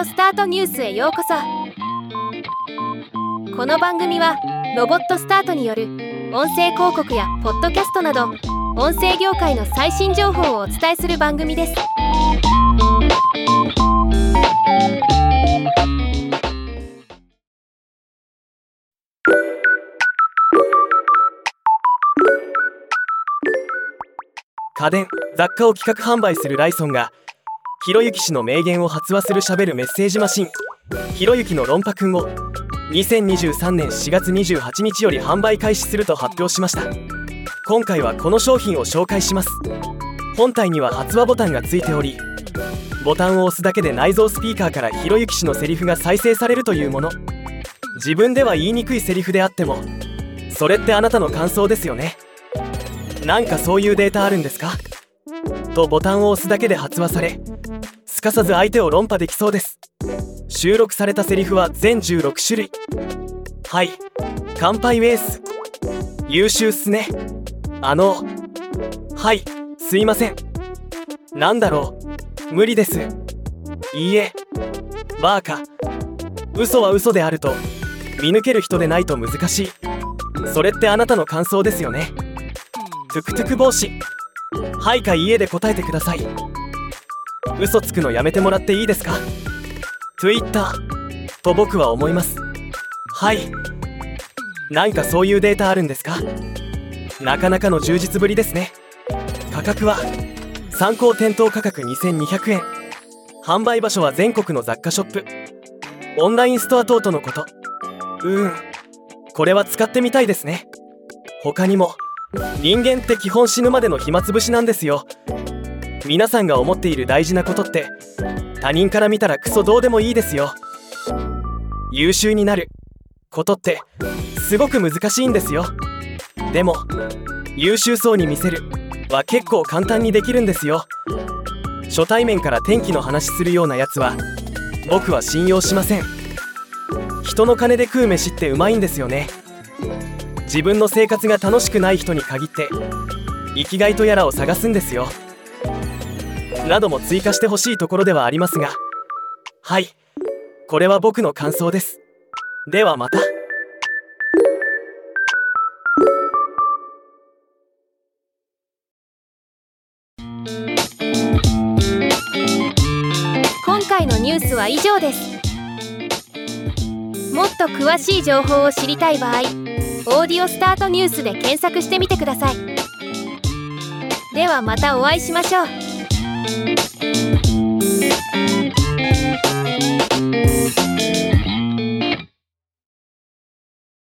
オスタートニュースへようこそ。この番組はロボットスタートによる音声広告やポッドキャストなど音声業界の最新情報をお伝えする番組です。家電雑貨を企画販売するライソンがひろゆき氏の名言を発話するしゃべるメッセージマシン。ひろゆきの論破くんを2023年4月28日より販売開始すると発表しました。今回はこの商品を紹介します。本体には発話ボタンがついておりボタンを押すだけで内蔵スピーカーからひろゆき氏のセリフが再生されるというもの。自分では言いにくいセリフであってもそれってあなたの感想ですよね。なんかそういうデータあるんですか？とボタンを押すだけで発話されすかさず相手を論破できそうです。収録されたセリフは全16種類。はい。乾杯ウェイス。優秀っすね。あの。はい。すいません。なんだろう。無理です。いいえ。バーカ。嘘は嘘であると見抜ける人でないと難しい。それってあなたの感想ですよね。トゥクトゥク帽子はいか家で答えてください。嘘つくのやめてもらっていいですか？Twitter と僕は思います。はい。なんかそういうデータあるんですか？なかなかの充実ぶりですね。価格は参考店頭価格2200円販売場所は全国の雑貨ショップ。オンラインストア等とのこと。うーん。これは使ってみたいですね。他にも人間って基本死ぬまでの暇つぶしなんですよ。皆さんが思っている大事なことって他人から見たらクソどうでもいいですよ。優秀になる。ことってすごく難しいんですよ。でも優秀そうに見せる。は結構簡単にできるんですよ。初対面から天気の話するようなやつは僕は信用しません。人の金で食う飯ってうまいんですよね。自分の生活が楽しくない人に限って生きがいとやらを探すんですよ。なども追加してほしいところではありますが。はい。これは僕の感想です。ではまた。今回のニュースは以上です。もっと詳しい情報を知りたい場合「オーディオスタートニュース」で検索してみてください。ではまたお会いしましょう。Bye.